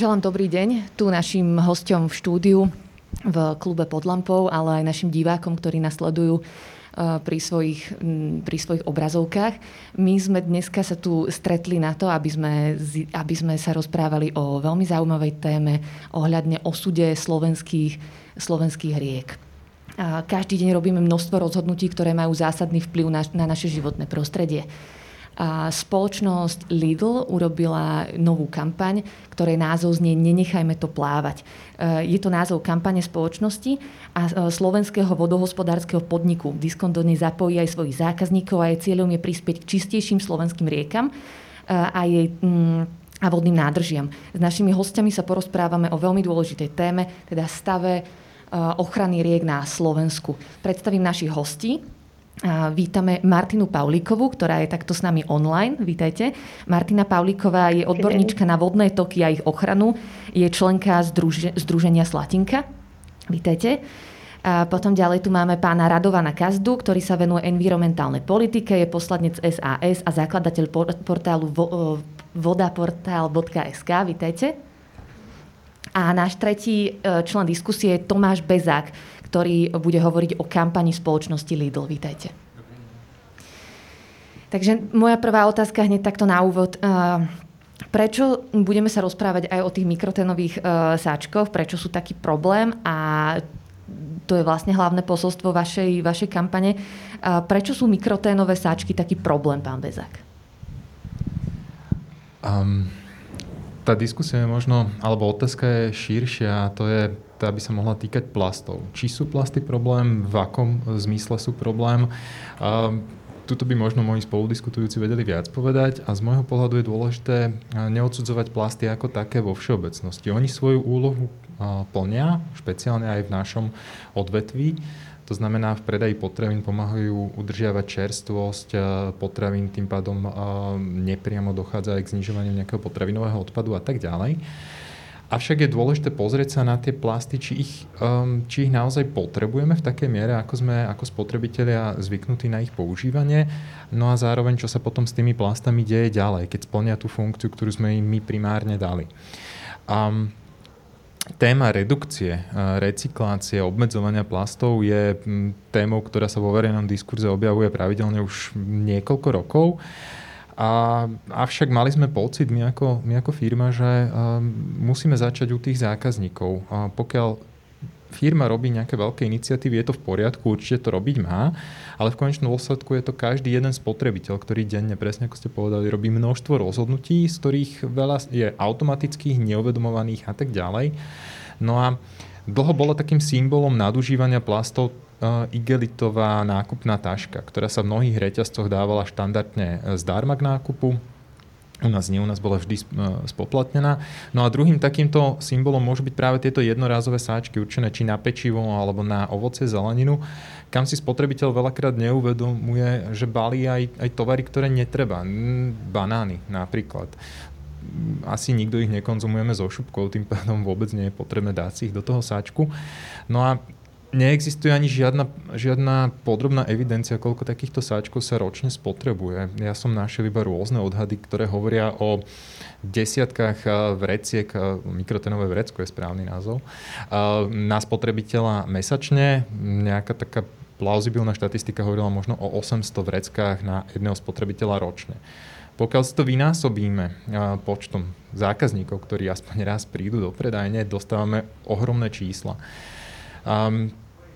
Želám dobrý deň. Tu našim hostom v štúdiu v klube pod lampou, ale aj našim divákom, ktorí nasledujú pri svojich, pri svojich obrazovkách. My sme dneska sa tu stretli na to, aby sme, aby sme sa rozprávali o veľmi zaujímavej téme ohľadne osude slovenských, slovenských riek. Každý deň robíme množstvo rozhodnutí, ktoré majú zásadný vplyv na, na naše životné prostredie. Spoločnosť Lidl urobila novú kampaň, ktorej názov znie Nenechajme to plávať. E, je to názov kampane spoločnosti a e, slovenského vodohospodárskeho podniku. Diskont do nej zapojí aj svojich zákazníkov a jej cieľom je prispieť k čistejším slovenským riekam e, a jej mm, a vodným nádržiam. S našimi hostiami sa porozprávame o veľmi dôležitej téme, teda stave ochrany riek na Slovensku. Predstavím našich hostí. Vítame Martinu Paulíkovú, ktorá je takto s nami online. Vítajte. Martina Paulíková je odborníčka na vodné toky a ich ochranu. Je členka Združ- Združenia Slatinka. Vítajte. A potom ďalej tu máme pána Radovana Kazdu, ktorý sa venuje environmentálnej politike, je poslanec SAS a zakladateľ portálu vodaportál.sk. Vítajte. A náš tretí e, člen diskusie je Tomáš Bezák, ktorý bude hovoriť o kampani spoločnosti Lidl. Vítajte. Takže moja prvá otázka hneď takto na úvod. Prečo budeme sa rozprávať aj o tých mikrotenových e, sáčkoch? Prečo sú taký problém? A to je vlastne hlavné posolstvo vašej, vašej kampane. Prečo sú mikroténové sáčky taký problém, pán Bezák? Um, tá diskusia je možno, alebo otázka je širšia a to je tá by sa mohla týkať plastov. Či sú plasty problém, v akom zmysle sú problém. Tuto by možno moji spoludiskutujúci vedeli viac povedať a z môjho pohľadu je dôležité neodsudzovať plasty ako také vo všeobecnosti. Oni svoju úlohu plnia, špeciálne aj v našom odvetví. To znamená, v predaji potravín pomáhajú udržiavať čerstvosť potravín, tým pádom nepriamo dochádza aj k znižovaniu nejakého potravinového odpadu a tak ďalej. Avšak je dôležité pozrieť sa na tie plasty, či ich, um, či ich naozaj potrebujeme v takej miere, ako sme ako spotrebitelia zvyknutí na ich používanie. No a zároveň, čo sa potom s tými plastami deje ďalej, keď splnia tú funkciu, ktorú sme im my primárne dali. Um, téma redukcie, uh, recyklácie, obmedzovania plastov je témou, ktorá sa vo verejnom diskurze objavuje pravidelne už niekoľko rokov. A, avšak mali sme pocit, my ako, my ako firma, že um, musíme začať u tých zákazníkov. A pokiaľ firma robí nejaké veľké iniciatívy, je to v poriadku, určite to robiť má, ale v konečnom dôsledku je to každý jeden spotrebiteľ, ktorý denne, presne ako ste povedali, robí množstvo rozhodnutí, z ktorých veľa je automatických, neuvedomovaných a tak ďalej. No a dlho bolo takým symbolom nadužívania plastov igelitová nákupná taška, ktorá sa v mnohých reťazcoch dávala štandardne zdarma k nákupu. U nás nie, u nás bola vždy spoplatnená. No a druhým takýmto symbolom môžu byť práve tieto jednorázové sáčky určené či na pečivo alebo na ovocie, zeleninu, kam si spotrebiteľ veľakrát neuvedomuje, že balí aj, aj tovary, ktoré netreba. Banány napríklad asi nikto ich nekonzumujeme so šupkou, tým pádom vôbec nie je potrebné dať si ich do toho sáčku. No a neexistuje ani žiadna, žiadna podrobná evidencia, koľko takýchto sáčkov sa ročne spotrebuje. Ja som našiel iba rôzne odhady, ktoré hovoria o desiatkách vreciek, mikrotenové vrecko je správny názov, na spotrebiteľa mesačne. Nejaká taká plauzibilná štatistika hovorila možno o 800 vreckách na jedného spotrebiteľa ročne. Pokiaľ si to vynásobíme počtom zákazníkov, ktorí aspoň raz prídu do predajne, dostávame ohromné čísla. Um,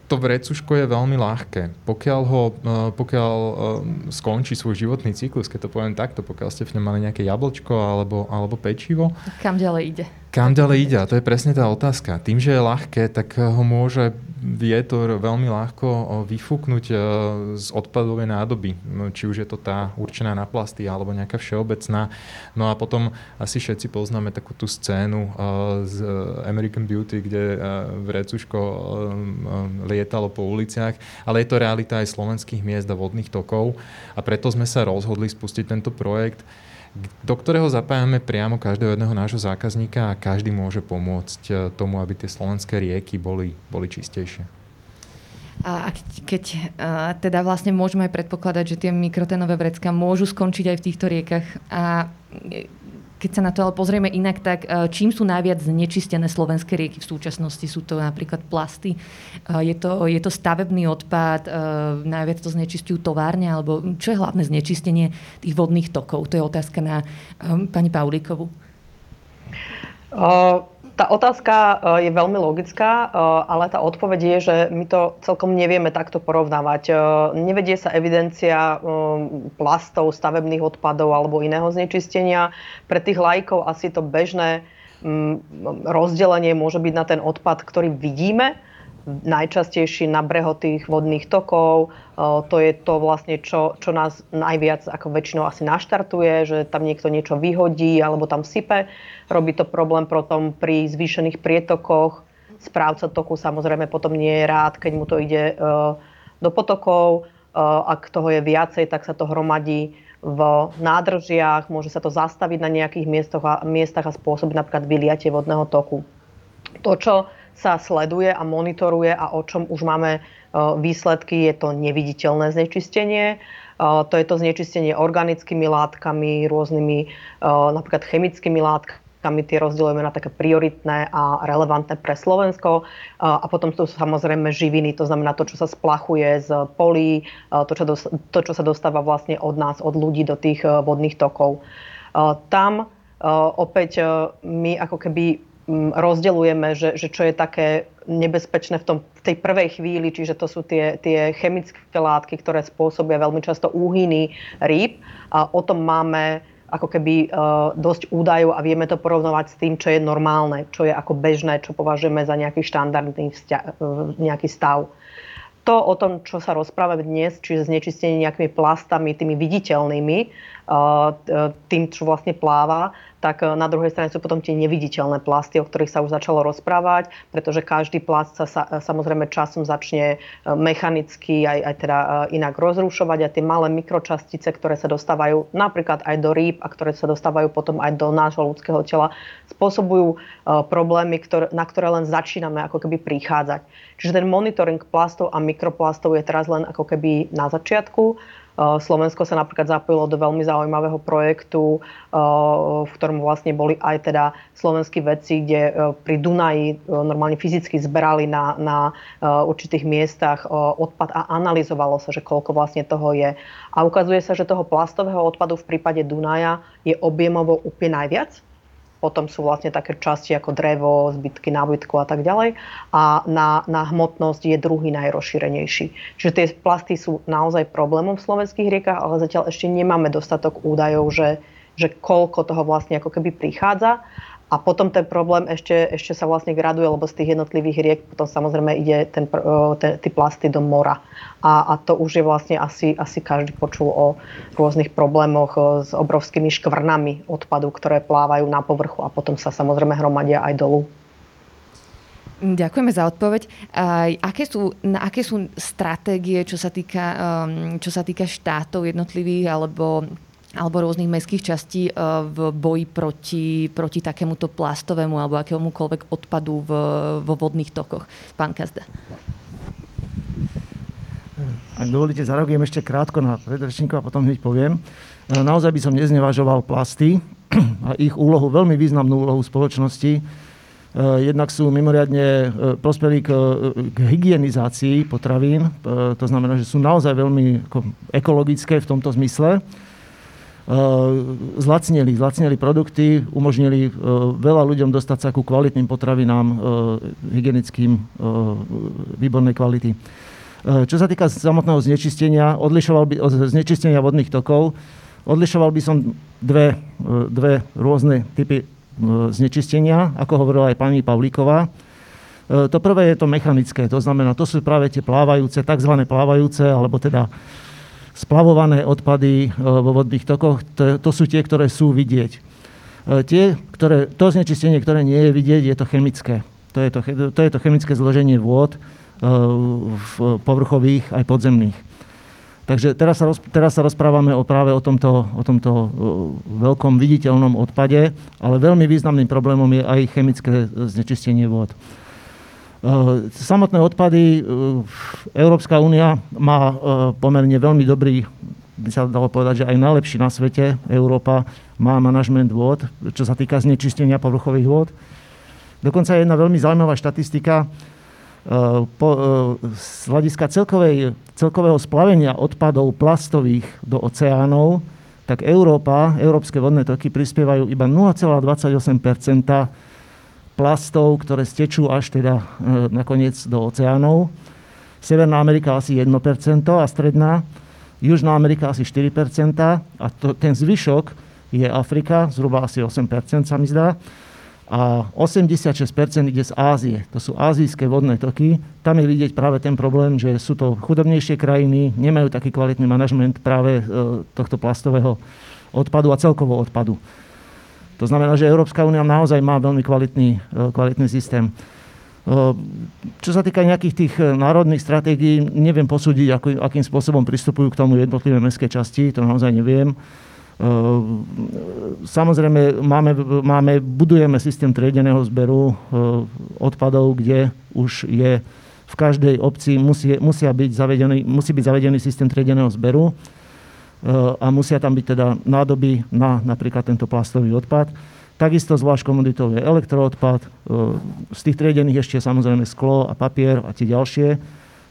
to vrecuško je veľmi ľahké. Pokiaľ, ho, uh, pokiaľ uh, skončí svoj životný cyklus, keď to poviem takto, pokiaľ ste v ňom mali nejaké jablčko alebo, alebo pečivo. Kam ďalej ide? Kam ďalej ide? A to je presne tá otázka. Tým, že je ľahké, tak ho môže vietor veľmi ľahko vyfúknuť z odpadovej nádoby. Či už je to tá určená na plasty alebo nejaká všeobecná. No a potom asi všetci poznáme takú tú scénu z American Beauty, kde vrecuško lietalo po uliciach, ale je to realita aj slovenských miest a vodných tokov a preto sme sa rozhodli spustiť tento projekt do ktorého zapájame priamo každého jedného nášho zákazníka a každý môže pomôcť eh, tomu, aby tie slovenské rieky boli, boli čistejšie. A keď a teda vlastne môžeme aj predpokladať, že tie mikrotenové vrecka môžu skončiť aj v týchto riekach a keď sa na to ale pozrieme inak, tak čím sú najviac znečistené slovenské rieky v súčasnosti? Sú to napríklad plasty, je to, je to stavebný odpad, najviac to znečistujú továrne, alebo čo je hlavné znečistenie tých vodných tokov? To je otázka na pani Paulíkovu. Uh tá otázka e, je veľmi logická, e, ale tá odpoveď je, že my to celkom nevieme takto porovnávať. E, nevedie sa evidencia plastov, stavebných odpadov alebo iného znečistenia. Pre tých lajkov asi to bežné rozdelenie môže byť na ten odpad, ktorý vidíme, najčastejší na breho tých vodných tokov. To je to vlastne, čo, čo nás najviac ako väčšinou asi naštartuje, že tam niekto niečo vyhodí alebo tam sype. Robí to problém potom pri zvýšených prietokoch. Správca toku samozrejme potom nie je rád, keď mu to ide do potokov. Ak toho je viacej, tak sa to hromadí v nádržiach, môže sa to zastaviť na nejakých miestach a, miestach a spôsobiť napríklad vyliatie vodného toku. To, čo sa sleduje a monitoruje a o čom už máme e, výsledky, je to neviditeľné znečistenie. To je to znečistenie organickými látkami, rôznymi napríklad chemickými látkami tie rozdielujeme na také prioritné a relevantné pre Slovensko. A potom sú samozrejme živiny, to znamená to, čo sa splachuje z polí, to, čo, to, čo sa dostáva vlastne od nás, od ľudí do tých vodných tokov. Tam opäť my ako keby rozdeľujeme, že, že čo je také nebezpečné v, tom, v tej prvej chvíli, čiže to sú tie, tie chemické látky, ktoré spôsobia veľmi často úhyny rýb. A o tom máme ako keby uh, dosť údajov a vieme to porovnovať s tým, čo je normálne, čo je ako bežné, čo považujeme za nejaký štandardný vzťa- uh, nejaký stav. To o tom, čo sa rozprávame dnes, čiže znečistenie nejakými plastami, tými viditeľnými, uh, tým, čo vlastne pláva, tak e, na druhej strane sú potom tie neviditeľné plasty, o ktorých sa už začalo rozprávať, pretože každý plast sa, e, samozrejme časom začne e, mechanicky aj, aj teda inak rozrušovať a tie malé mikročastice, ktoré sa dostávajú napríklad aj do rýb a ktoré sa dostávajú potom aj do nášho ľudského tela, spôsobujú problémy, ktoré, na ktoré len začíname ako keby prichádzať. Čiže ten monitoring plastov a mikroplastov je teraz len ako keby na začiatku. Slovensko sa napríklad zapojilo do veľmi zaujímavého projektu, v ktorom vlastne boli aj teda slovenskí vedci, kde pri Dunaji normálne fyzicky zberali na, na určitých miestach odpad a analyzovalo sa, že koľko vlastne toho je. A ukazuje sa, že toho plastového odpadu v prípade Dunaja je objemovo úplne najviac potom sú vlastne také časti ako drevo, zbytky nábytku a tak ďalej. A na, na hmotnosť je druhý najrozšírenejší. Čiže tie plasty sú naozaj problémom v slovenských riekach, ale zatiaľ ešte nemáme dostatok údajov, že, že koľko toho vlastne ako keby prichádza. A potom ten problém ešte, ešte sa vlastne graduje, lebo z tých jednotlivých riek potom samozrejme ide ten, ten, tí plasty do mora. A, a to už je vlastne asi, asi každý počul o rôznych problémoch s obrovskými škvrnami odpadu, ktoré plávajú na povrchu a potom sa samozrejme hromadia aj dolu. Ďakujeme za odpoveď. Aké sú, aké sú stratégie, čo sa týka, um, čo sa týka štátov jednotlivých alebo alebo rôznych mestských častí e, v boji proti, proti takémuto plastovému alebo akémukoľvek odpadu v, vo vodných tokoch. Pán Kazda. Ak dovolíte, zareagujem ešte krátko na predrečníkov a potom hneď poviem. E, naozaj by som neznevažoval plasty a ich úlohu, veľmi významnú úlohu spoločnosti. E, jednak sú mimoriadne prospeli k, k hygienizácii potravín, to znamená, že sú naozaj veľmi ekologické v tomto zmysle Eh, zlacnili, zlacnili produkty, umožnili eh, veľa ľuďom dostať sa ku kvalitným potravinám, eh, hygienickým, výbornej kvality. Čo sa týka samotného znečistenia, odlišoval by, znečistenia vodných tokov, odlišoval by som dve, dve rôzne typy znečistenia, ako hovorila aj pani Pavlíková. To prvé je to mechanické, to znamená, to sú práve tie plávajúce, tzv. plávajúce, alebo teda splavované odpady e, vo vodných tokoch, to, to sú tie, ktoré sú vidieť. E, tie, ktoré, to znečistenie, ktoré nie je vidieť, je to chemické. To je to, to, je to chemické zloženie vôd, e, v povrchových aj podzemných. Takže teraz sa, roz, teraz sa rozprávame o práve o tomto, o tomto veľkom viditeľnom odpade, ale veľmi významným problémom je aj chemické znečistenie vôd. Eh, samotné odpady, eh, Európska únia má eh, pomerne veľmi dobrý by sa dalo povedať, že aj najlepší na svete, Európa, má manažment vôd, čo sa týka znečistenia povrchových vôd. Dokonca je jedna veľmi zaujímavá štatistika, po, z hľadiska celkovej, celkového splavenia odpadov plastových do oceánov, tak Európa, európske vodné toky prispievajú iba 0,28 plastov, ktoré stečú až teda e, nakoniec do oceánov. Severná Amerika asi 1% a stredná. Južná Amerika asi 4% a to, ten zvyšok je Afrika, zhruba asi 8% sa mi zdá. A 86% ide z Ázie. To sú azijské vodné toky. Tam je vidieť práve ten problém, že sú to chudobnejšie krajiny, nemajú taký kvalitný manažment práve e, tohto plastového odpadu a celkovo odpadu. To znamená, že Európska únia naozaj má veľmi kvalitný, e, kvalitný systém. E, čo sa týka nejakých tých e, národných stratégií, neviem posúdiť, ako, akým spôsobom pristupujú k tomu jednotlivé mestské časti, to naozaj neviem. Samozrejme, máme, máme, budujeme systém triedeného zberu odpadov, kde už je v každej obci musí, musia byť zavedený, musí byť zavedený systém triedeného zberu a musia tam byť teda nádoby na napríklad tento plastový odpad. Takisto zvlášť komoditou je elektroodpad, e, z tých triedených ešte samozrejme sklo a papier a tie ďalšie.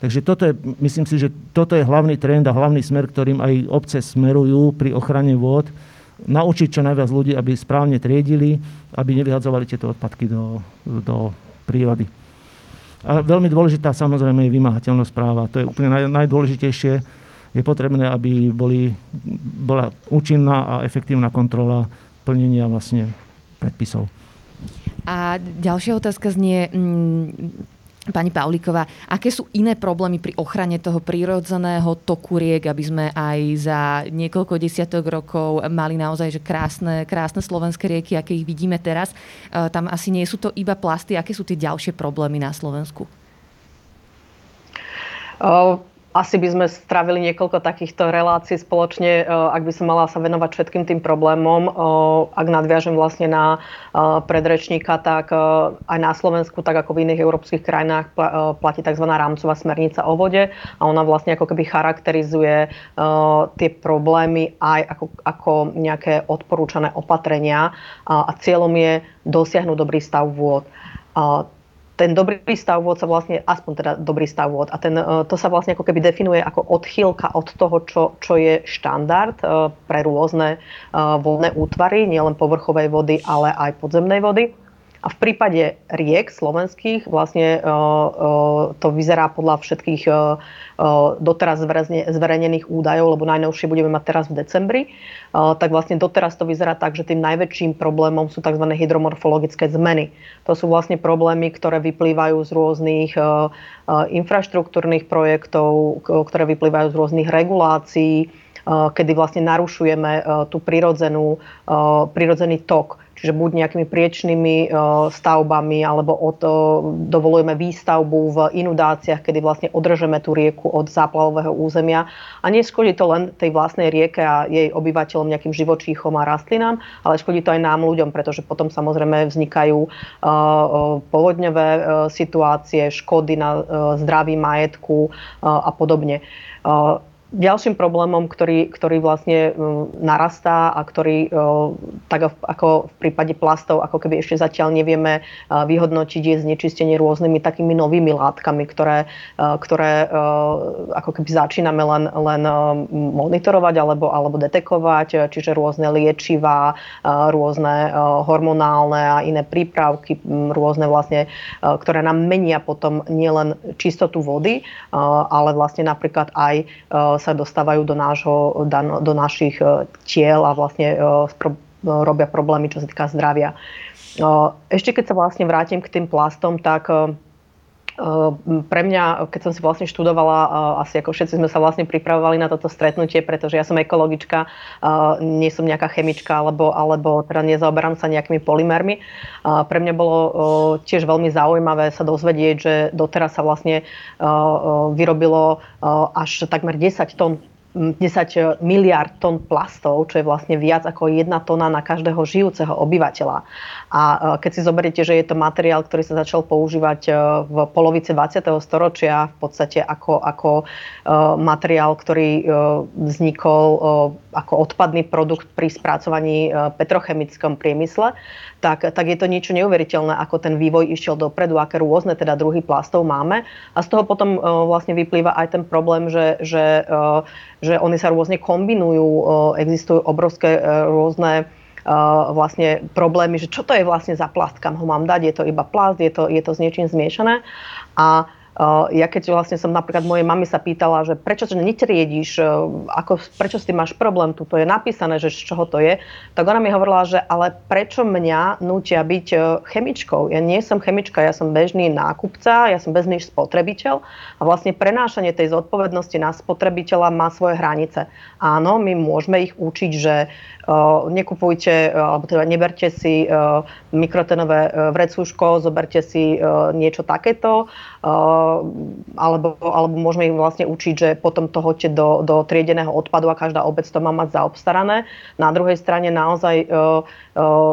Takže toto je, myslím si, že toto je hlavný trend a hlavný smer, ktorým aj obce smerujú pri ochrane vôd. Naučiť čo najviac ľudí, aby správne triedili, aby nevyhadzovali tieto odpadky do, do prírody. A veľmi dôležitá samozrejme je vymáhateľnosť práva. To je úplne naj, najdôležitejšie je potrebné, aby boli, bola účinná a efektívna kontrola plnenia vlastne predpisov. A ďalšia otázka znie, mm, Pani Paulíková, aké sú iné problémy pri ochrane toho prírodzeného toku riek, aby sme aj za niekoľko desiatok rokov mali naozaj že krásne, krásne slovenské rieky, aké ich vidíme teraz. E, tam asi nie sú to iba plasty. Aké sú tie ďalšie problémy na Slovensku? Asi by sme stravili niekoľko takýchto relácií spoločne, e, ak by som mala sa venovať všetkým tým problémom. E, ak nadviažem vlastne na e, predrečníka, tak aj na Slovensku, tak ako v iných európskych krajinách platí tzv. rámcová smernica o vode a ona vlastne ako keby charakterizuje tie problémy aj ako, ako nejaké odporúčané opatrenia a cieľom je dosiahnuť dobrý stav vôd ten dobrý stav vôd sa vlastne, aspoň teda dobrý stav vôd, a ten, e, to sa vlastne ako keby definuje ako odchýlka od toho, čo, čo je štandard e, pre rôzne e, vodné útvary, nielen povrchovej vody, ale aj podzemnej vody. A v prípade riek slovenských vlastne to vyzerá podľa všetkých doteraz zverejnených údajov, lebo najnovšie budeme mať teraz v decembri, tak vlastne doteraz to vyzerá tak, že tým najväčším problémom sú tzv. hydromorfologické zmeny. To sú vlastne problémy, ktoré vyplývajú z rôznych infraštruktúrnych projektov, ktoré vyplývajú z rôznych regulácií, kedy vlastne narušujeme tú prirodzenú, prirodzený tok čiže buď nejakými priečnými e, stavbami, alebo od, dovolujeme výstavbu v inudáciách, kedy vlastne održeme tú rieku od záplavového územia. A neškodí to len tej vlastnej rieke a jej obyvateľom, nejakým živočíchom a rastlinám, ale škodí to aj nám ľuďom, pretože potom samozrejme vznikajú e, povodňové situácie, škody na zdraví majetku a podobne. Ďalším problémom, ktorý, ktorý vlastne narastá a ktorý tak ako v prípade plastov, ako keby ešte zatiaľ nevieme vyhodnotiť, je znečistenie rôznymi takými novými látkami, ktoré, ktoré ako keby začíname len, len monitorovať alebo, alebo detekovať, čiže rôzne liečivá, rôzne hormonálne a iné prípravky, rôzne vlastne, ktoré nám menia potom nielen čistotu vody, ale vlastne napríklad aj sa dostávajú do, nášho, do našich e, tiel a vlastne e, robia problémy, čo sa týka zdravia. E, ešte keď sa vlastne vrátim k tým plastom, tak pre mňa, keď som si vlastne študovala, asi ako všetci sme sa vlastne pripravovali na toto stretnutie, pretože ja som ekologička, nie som nejaká chemička, alebo, alebo teda nezaoberám sa nejakými polymermi. Pre mňa bolo tiež veľmi zaujímavé sa dozvedieť, že doteraz sa vlastne vyrobilo až takmer 10 tón 10 miliard tón plastov, čo je vlastne viac ako jedna tona na každého žijúceho obyvateľa. A keď si zoberiete, že je to materiál, ktorý sa začal používať v polovici 20. storočia v podstate ako, ako materiál, ktorý vznikol ako odpadný produkt pri spracovaní petrochemickom priemysle, tak, tak je to niečo neuveriteľné, ako ten vývoj išiel dopredu, aké rôzne teda druhy plastov máme. A z toho potom vlastne vyplýva aj ten problém, že, že, že oni sa rôzne kombinujú, existujú obrovské rôzne vlastne problémy, že čo to je vlastne za plast, kam ho mám dať, je to iba plast, je to, je to s niečím zmiešané. A ja keď vlastne som napríklad mojej mami sa pýtala, že prečo to netriediš, e, ako, prečo s tým máš problém, tu to je napísané, že z čoho to je, tak ona mi hovorila, že ale prečo mňa nútia byť e, chemičkou? Ja nie som chemička, ja som bežný nákupca, ja som bežný spotrebiteľ a vlastne prenášanie tej zodpovednosti na spotrebiteľa má svoje hranice. Áno, my môžeme ich učiť, že nekupujte, alebo teda neberte si mikrotenové vrecúško, zoberte si niečo takéto, alebo, alebo môžeme ich vlastne učiť, že potom to hoďte do, do triedeného odpadu a každá obec to má mať zaobstarané. Na druhej strane naozaj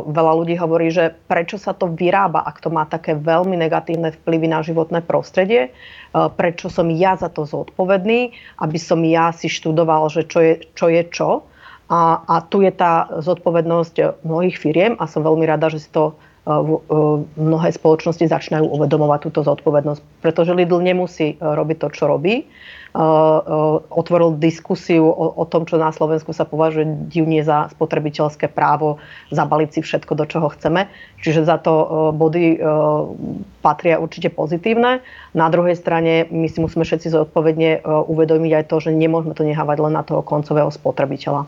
veľa ľudí hovorí, že prečo sa to vyrába, ak to má také veľmi negatívne vplyvy na životné prostredie, prečo som ja za to zodpovedný, aby som ja si študoval, že čo je čo. Je čo a, a tu je tá zodpovednosť mnohých firiem a som veľmi rada, že si to e, e, mnohé spoločnosti začínajú uvedomovať túto zodpovednosť. Pretože Lidl nemusí e, robiť to, čo robí. Otvoril diskusiu o, o tom, čo na Slovensku sa považuje divne za spotrebiteľské právo zabaliť si všetko, do čoho chceme. Čiže za to body patria určite pozitívne. Na druhej strane my si musíme všetci zodpovedne uvedomiť aj to, že nemôžeme to nehávať len na toho koncového spotrebiteľa.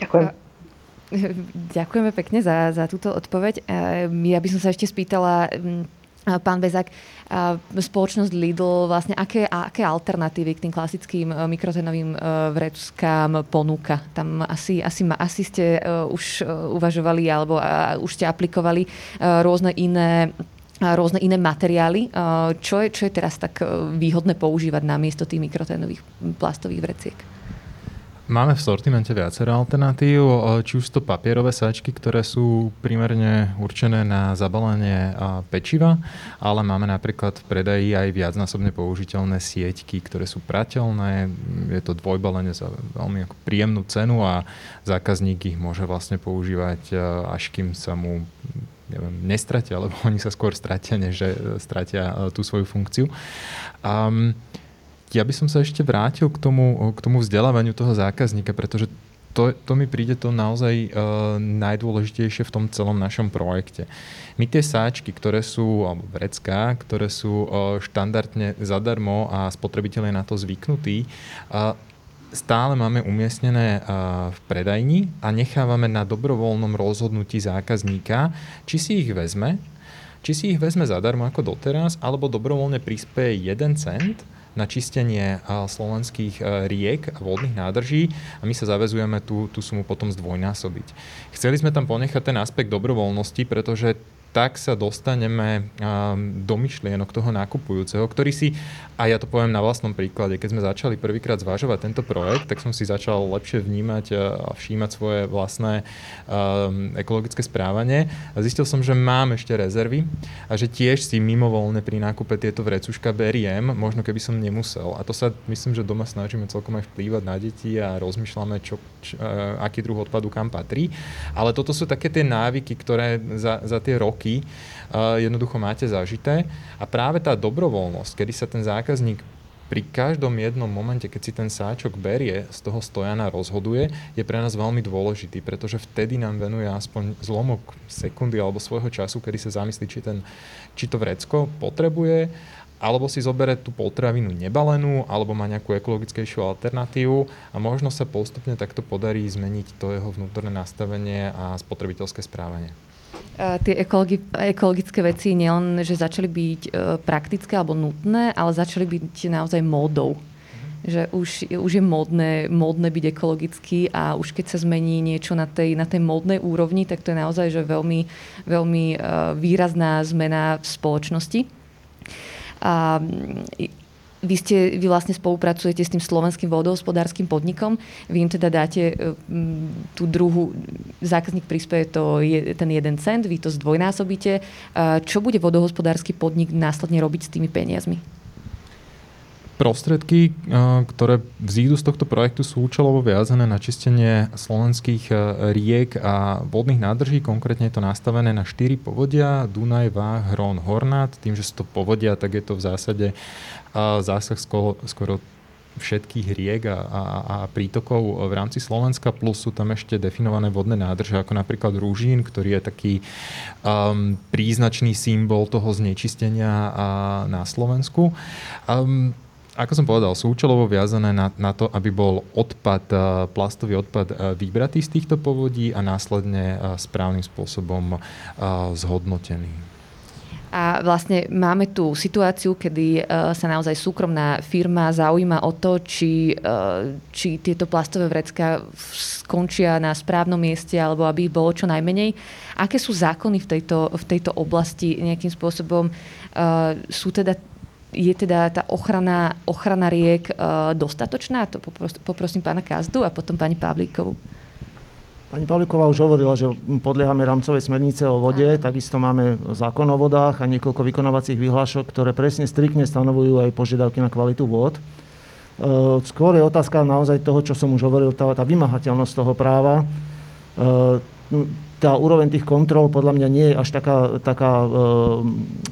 Ďakujem. Ďakujeme pekne za, za túto odpoveď. Ja by som sa ešte spýtala, pán Bezak, spoločnosť Lidl, vlastne aké, aké alternatívy k tým klasickým mikrotenovým vreckám ponúka? Tam asi, asi, asi ste už uvažovali alebo už ste aplikovali rôzne iné rôzne iné materiály. Čo je, čo je teraz tak výhodné používať namiesto tých mikroténových plastových vreciek? Máme v sortimente viacero alternatív, či už to papierové sáčky, ktoré sú primerne určené na zabalenie pečiva, ale máme napríklad v predaji aj viacnásobne použiteľné sieťky, ktoré sú prateľné, je to dvojbalenie za veľmi príjemnú cenu a zákazník ich môže vlastne používať až kým sa mu neviem, nestratia, lebo oni sa skôr stratia, než že stratia tú svoju funkciu. Um, ja by som sa ešte vrátil k tomu, k tomu vzdelávaniu toho zákazníka, pretože to, to mi príde to naozaj uh, najdôležitejšie v tom celom našom projekte. My tie sáčky, ktoré sú, alebo vrecká, ktoré sú uh, štandardne zadarmo a spotrebiteľ je na to zvyknutý, uh, stále máme umiestnené uh, v predajni a nechávame na dobrovoľnom rozhodnutí zákazníka, či si ich vezme, či si ich vezme zadarmo ako doteraz, alebo dobrovoľne prispieje 1 cent na čistenie slovenských riek a vodných nádrží a my sa zavezujeme tú, tú sumu potom zdvojnásobiť. Chceli sme tam ponechať ten aspekt dobrovoľnosti, pretože tak sa dostaneme do myšlienok toho nakupujúceho, ktorý si, a ja to poviem na vlastnom príklade, keď sme začali prvýkrát zvažovať tento projekt, tak som si začal lepšie vnímať a všímať svoje vlastné ekologické správanie a zistil som, že mám ešte rezervy a že tiež si mimovolne pri nákupe tieto vrecuška beriem, možno keby som nemusel. A to sa myslím, že doma snažíme celkom aj vplývať na deti a rozmýšľame, čo, čo, aký druh odpadu kam patrí. Ale toto sú také tie návyky, ktoré za, za tie roky roky jednoducho máte zažité. A práve tá dobrovoľnosť, kedy sa ten zákazník pri každom jednom momente, keď si ten sáčok berie, z toho stojana rozhoduje, je pre nás veľmi dôležitý, pretože vtedy nám venuje aspoň zlomok sekundy alebo svojho času, kedy sa zamyslí, či, ten, či to vrecko potrebuje, alebo si zobere tú potravinu nebalenú, alebo má nejakú ekologickejšiu alternatívu a možno sa postupne takto podarí zmeniť to jeho vnútorné nastavenie a spotrebiteľské správanie tie ekologi- ekologické veci nielen, že začali byť e, praktické alebo nutné, ale začali byť naozaj módou. Že už, už je módne, módne byť ekologický a už keď sa zmení niečo na tej, na tej módnej úrovni, tak to je naozaj že veľmi, veľmi uh, výrazná zmena v spoločnosti. A vy, ste, vy vlastne spolupracujete s tým slovenským vodohospodárským podnikom. Vy im teda dáte tú druhú, zákazník prispieje to je, ten jeden cent, vy to zdvojnásobíte. Čo bude vodohospodársky podnik následne robiť s tými peniazmi? Prostriedky, ktoré vzídu z tohto projektu sú účelovo viazané na čistenie slovenských riek a vodných nádrží. Konkrétne je to nastavené na 4 povodia, Dunaj, Váh, Hron, Hornát. Tým, že sú to povodia, tak je to v zásade zásah skoro, skoro všetkých riek a, a, a prítokov v rámci Slovenska, plus sú tam ešte definované vodné nádrže, ako napríklad Rúžín, ktorý je taký um, príznačný symbol toho znečistenia na Slovensku. Um, ako som povedal, sú účelovo viazané na, na to, aby bol odpad, e, plastový odpad e, vybratý z týchto povodí a následne e, správnym spôsobom zhodnotený. A vlastne máme tu situáciu, kedy sa naozaj súkromná firma zaujíma o to, či, či tieto plastové vrecká skončia na správnom mieste alebo aby ich bolo čo najmenej. Aké sú zákony v tejto, v tejto oblasti nejakým spôsobom? Sú teda je teda tá ochrana, ochrana riek uh, dostatočná? To popros, poprosím pána Kazdu a potom pani Pavlíkovú. Pani Pavlíková už hovorila, že podliehame rámcovej smernice o vode, Aha. takisto máme zákon o vodách a niekoľko vykonávacích vyhlášok, ktoré presne striktne stanovujú aj požiadavky na kvalitu vod. Uh, skôr je otázka naozaj toho, čo som už hovoril, tá, tá vymahateľnosť toho práva. Uh, tá úroveň tých kontrol podľa mňa nie je až taká, taká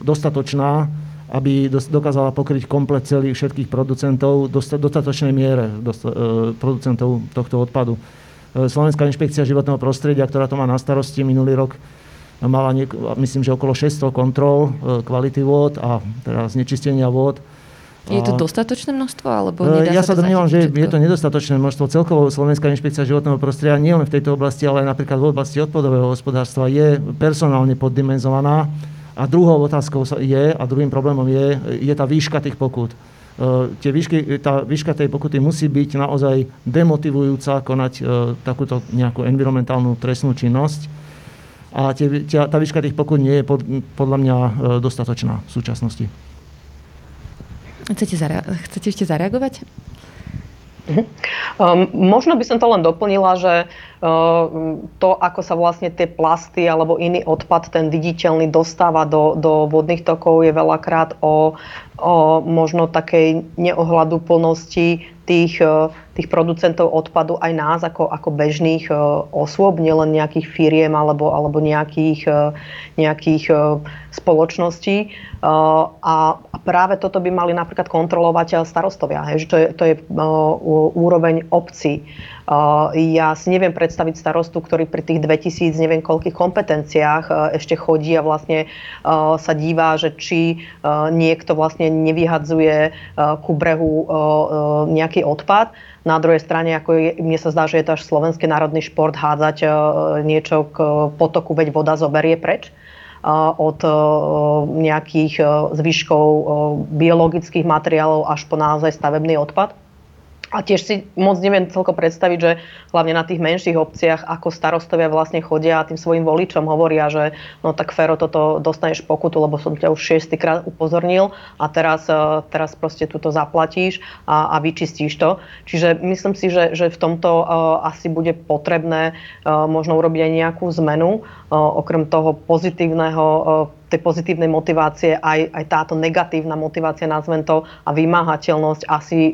dostatočná, aby dokázala pokryť komplet celých všetkých producentov v dostatočnej miere e, producentov tohto odpadu. E, Slovenská inšpekcia životného prostredia, ktorá to má na starosti minulý rok, mala, niek- myslím, že okolo 600 kontrol e, kvality vôd a teda znečistenia vôd. Je to dostatočné množstvo? Alebo ja sa, domnievam, že je to nedostatočné množstvo. Celkovo Slovenská inšpekcia životného prostredia nie len v tejto oblasti, ale aj napríklad v oblasti odpadového hospodárstva je personálne poddimenzovaná a druhou otázkou je, a druhým problémom je, je tá výška tých pokut. E, tie výšky, tá výška tej pokuty musí byť naozaj demotivujúca konať e, takúto nejakú environmentálnu trestnú činnosť. A tie, tá, tá výška tých pokut nie je pod, podľa mňa e, dostatočná v súčasnosti. Chcete, zare- chcete ešte zareagovať? Um, možno by som to len doplnila, že uh, to, ako sa vlastne tie plasty alebo iný odpad, ten viditeľný, dostáva do, do vodných tokov, je veľakrát o, o možno takej neohľadu plnosti tých, e, tých producentov odpadu aj nás ako, ako bežných e, osôb, nielen nejakých firiem alebo, alebo nejakých, e, nejakých spoločností. A práve toto by mali napríklad kontrolovať starostovia, že to je, to je úroveň obcí. Ja si neviem predstaviť starostu, ktorý pri tých 2000 neviem koľkých kompetenciách ešte chodí a vlastne sa díva, že či niekto vlastne nevyhadzuje ku brehu nejaký odpad. Na druhej strane, ako je, mne sa zdá, že je to až slovenský národný šport hádzať niečo k potoku, veď voda zoberie preč od nejakých zvyškov biologických materiálov až po naozaj stavebný odpad. A tiež si moc neviem celko predstaviť, že hlavne na tých menších obciach, ako starostovia vlastne chodia a tým svojim voličom hovoria, že no tak Fero, toto dostaneš pokutu, lebo som ťa už šiestýkrát upozornil a teraz, e, teraz proste túto zaplatíš a, a vyčistíš to. Čiže myslím si, že, že v tomto uh, asi bude potrebné uh, možno urobiť aj nejakú zmenu, okrem toho pozitívneho tej pozitívnej motivácie aj, aj táto negatívna motivácia, nazvem to, a vymáhateľnosť asi e,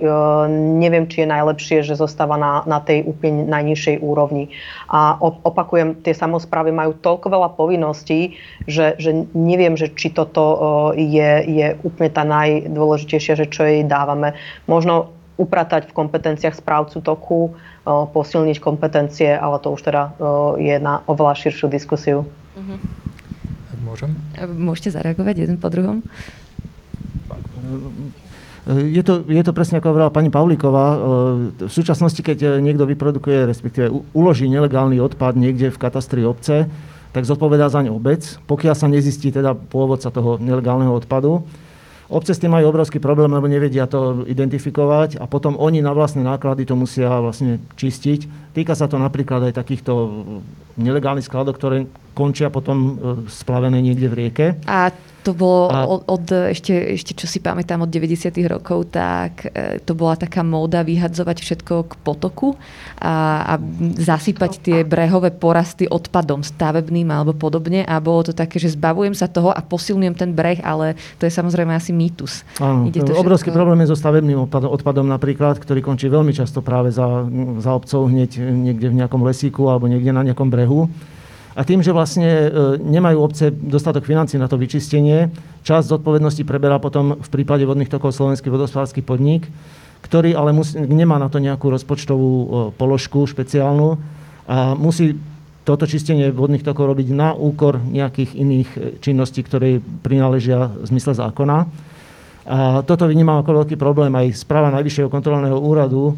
neviem, či je najlepšie, že zostáva na, na tej úplne najnižšej úrovni. A opakujem, tie samozprávy majú toľko veľa povinností, že, že neviem, že či toto e, je, je úplne tá najdôležitejšia, že čo jej dávame. Možno upratať v kompetenciách správcu toku, e, posilniť kompetencie, ale to už teda e, je na oveľa širšiu diskusiu. Mm-hmm. Môžem? Môžete zareagovať jeden po druhom. Je to, je to presne ako hovorila pani Pavlíková. V súčasnosti, keď niekto vyprodukuje, respektíve uloží nelegálny odpad niekde v katastri obce, tak zodpovedá zaň obec, pokiaľ sa nezistí teda pôvodca toho nelegálneho odpadu. Obce s tým majú obrovský problém, lebo nevedia to identifikovať a potom oni na vlastné náklady to musia vlastne čistiť. Týka sa to napríklad aj takýchto nelegálnych skladov, ktoré končia potom splavené niekde v rieke. A to bolo a... od, od ešte, ešte, čo si pamätám, od 90. rokov, tak e, to bola taká móda vyhadzovať všetko k potoku a, a zasypať tie brehové porasty odpadom stavebným alebo podobne a bolo to také, že zbavujem sa toho a posilňujem ten breh, ale to je samozrejme asi mýtus. Áno, Ide to obrovský všetko... problém je so stavebným odpadom, odpadom napríklad, ktorý končí veľmi často práve za, za obcov hneď niekde v nejakom lesíku alebo niekde na nejakom brehu. A tým, že vlastne e, nemajú obce dostatok financí na to vyčistenie, časť zodpovednosti preberá potom v prípade vodných tokov Slovenský vodospodársky podnik, ktorý ale musí, nemá na to nejakú rozpočtovú e, položku špeciálnu a musí toto čistenie vodných tokov robiť na úkor nejakých iných e, činností, ktoré prináležia v zmysle zákona. A toto vnímam ako veľký problém aj správa Najvyššieho kontrolného úradu,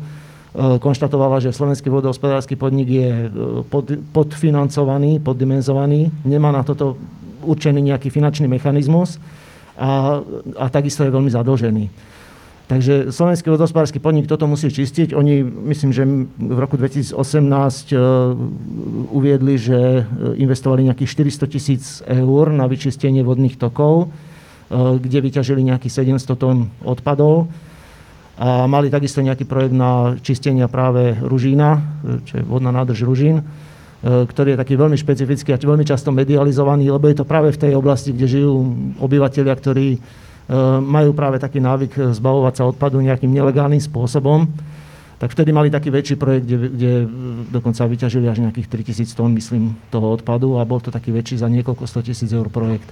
konštatovala, že slovenský vodohospodársky podnik je e, pod, podfinancovaný, poddimenzovaný, nemá na toto určený nejaký finančný mechanizmus a, a takisto je veľmi zadlžený. Takže slovenský vodohospodársky podnik toto musí čistiť. Oni, myslím, že v roku 2018 uh, e, uviedli, že investovali nejakých 400 tisíc eur na vyčistenie vodných tokov, kde vyťažili nejakých 700 tón odpadov a mali takisto nejaký projekt na čistenia práve Ružína, čo je vodná nádrž Ružín, e, ktorý je taký veľmi špecifický a veľmi často medializovaný, lebo je to práve v tej oblasti, kde žijú obyvateľia, ktorí e, majú práve taký návyk zbavovať sa odpadu nejakým nelegálnym spôsobom. Tak vtedy mali taký väčší projekt, kde, kde dokonca vyťažili až nejakých 3000 tón, myslím, toho odpadu a bol to taký väčší za niekoľko 100 tisíc eur projekt.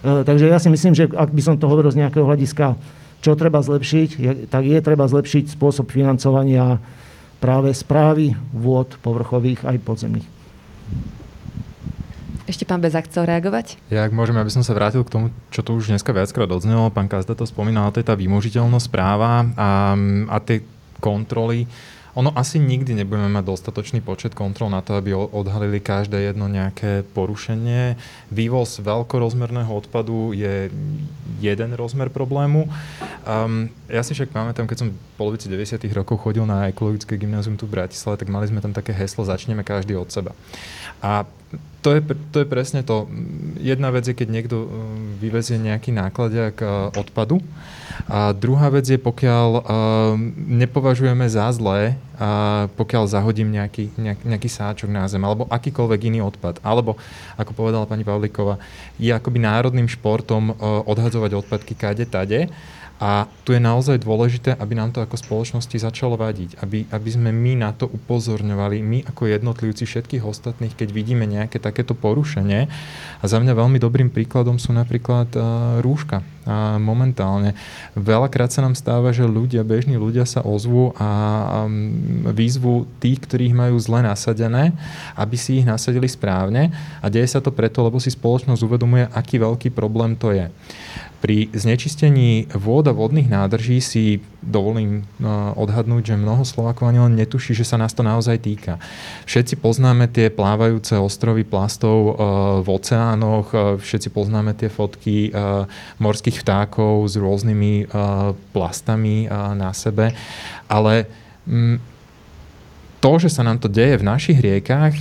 E, takže ja si myslím, že ak by som to hovoril z nejakého hľadiska čo treba zlepšiť? Tak je treba zlepšiť spôsob financovania práve správy vôd povrchových aj podzemných. Ešte pán Bezak chcel reagovať? Ja, ak môžem, aby som sa vrátil k tomu, čo tu už dneska viackrát odznelo. Pán Kazda to spomínal, to je tá vymožiteľnosť práva a, a tie kontroly. Ono asi nikdy nebudeme mať dostatočný počet kontrol na to, aby odhalili každé jedno nejaké porušenie. Vývoz veľkorozmerného odpadu je jeden rozmer problému. Um, ja si však pamätám, keď som v polovici 90. rokov chodil na ekologické gymnázium tu v Bratislave, tak mali sme tam také heslo Začneme každý od seba. A to je, to je presne to. Jedna vec je, keď niekto vyvezie nejaký nákladiak odpadu, a druhá vec je, pokiaľ uh, nepovažujeme za zlé, uh, pokiaľ zahodím nejaký, nejak, nejaký sáčok na zem, alebo akýkoľvek iný odpad. Alebo, ako povedala pani Pavlíková, je akoby národným športom uh, odhadzovať odpadky kade tade. A tu je naozaj dôležité, aby nám to ako spoločnosti začalo vadiť, aby, aby sme my na to upozorňovali, my ako jednotlivci všetkých ostatných, keď vidíme nejaké takéto porušenie. A za mňa veľmi dobrým príkladom sú napríklad uh, rúška. A momentálne. Veľakrát sa nám stáva, že ľudia, bežní ľudia sa ozvú a um, výzvu tých, ktorých majú zle nasadené, aby si ich nasadili správne. A deje sa to preto, lebo si spoločnosť uvedomuje, aký veľký problém to je. Pri znečistení vôd a vodných nádrží si dovolím uh, odhadnúť, že mnoho Slovakov ani len netuší, že sa nás to naozaj týka. Všetci poznáme tie plávajúce ostrovy plastov uh, v oceánoch, uh, všetci poznáme tie fotky morských vtákov s rôznymi plastami na sebe, ale mm, to, že sa nám to deje v našich riekach,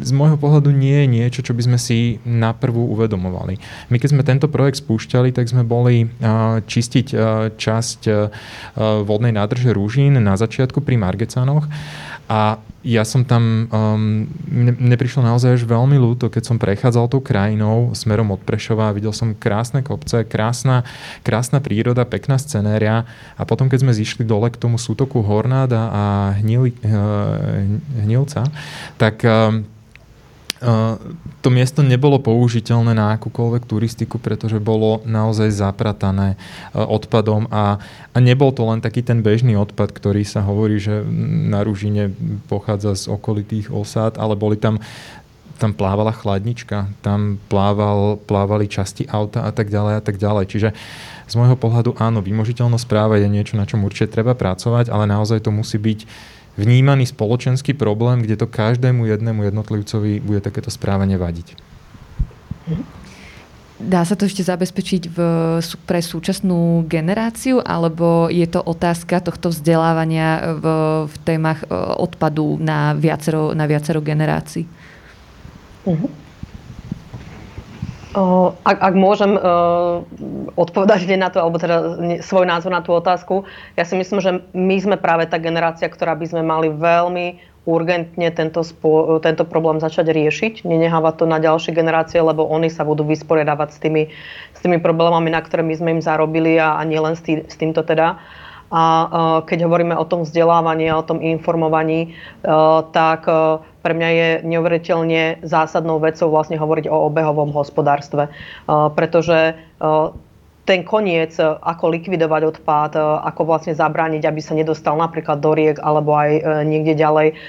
z môjho pohľadu nie je niečo, čo by sme si na prvú uvedomovali. My keď sme tento projekt spúšťali, tak sme boli čistiť časť vodnej nádrže Rúžin na začiatku pri Margecanoch a ja som tam, um, mne, prišlo naozaj až veľmi ľúto, keď som prechádzal tou krajinou smerom od Prešova videl som krásne kopce, krásna, krásna príroda, pekná scenéria a potom, keď sme zišli dole k tomu sútoku Hornáda a hnil, uh, Hnilca, tak um, to miesto nebolo použiteľné na akúkoľvek turistiku, pretože bolo naozaj zapratané odpadom a, a nebol to len taký ten bežný odpad, ktorý sa hovorí, že na Ružine pochádza z okolitých osád, ale boli tam tam plávala chladnička, tam plával, plávali časti auta a tak ďalej a tak ďalej. Čiže z môjho pohľadu áno, vymožiteľnosť práva je niečo, na čom určite treba pracovať, ale naozaj to musí byť vnímaný spoločenský problém, kde to každému jednému jednotlivcovi bude takéto správanie vadiť. Dá sa to ešte zabezpečiť v, pre súčasnú generáciu, alebo je to otázka tohto vzdelávania v, v témach e, odpadu na viacero, na viacero generácií? Uh-huh. Ak, ak môžem uh, odpovedať na to, alebo teda svoj názor na tú otázku, ja si myslím, že my sme práve tá generácia, ktorá by sme mali veľmi urgentne tento, spo, tento problém začať riešiť, nenehávať to na ďalšie generácie, lebo oni sa budú vysporiadavať s tými, s tými problémami, na ktoré my sme im zarobili a, a nielen s, tý, s týmto teda. A uh, keď hovoríme o tom vzdelávaní a o tom informovaní, uh, tak uh, pre mňa je neuveriteľne zásadnou vecou vlastne hovoriť o obehovom hospodárstve. Pretože ten koniec, ako likvidovať odpad, ako vlastne zabrániť, aby sa nedostal napríklad do riek alebo aj niekde ďalej,